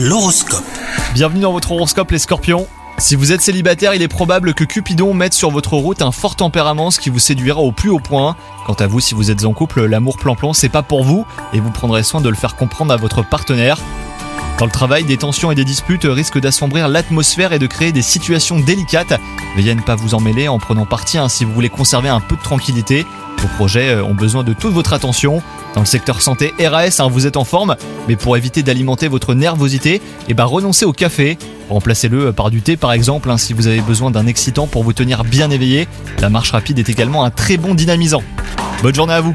L'horoscope. Bienvenue dans votre horoscope les scorpions. Si vous êtes célibataire, il est probable que Cupidon mette sur votre route un fort tempérament, ce qui vous séduira au plus haut point. Quant à vous, si vous êtes en couple, l'amour plan-plan, c'est pas pour vous, et vous prendrez soin de le faire comprendre à votre partenaire. Dans le travail, des tensions et des disputes risquent d'assombrir l'atmosphère et de créer des situations délicates. Veillez à ne pas vous en mêler en prenant parti hein, si vous voulez conserver un peu de tranquillité. Vos projets euh, ont besoin de toute votre attention. Dans le secteur santé RAS, hein, vous êtes en forme, mais pour éviter d'alimenter votre nervosité, eh ben renoncez au café. Remplacez-le par du thé par exemple hein, si vous avez besoin d'un excitant pour vous tenir bien éveillé. La marche rapide est également un très bon dynamisant. Bonne journée à vous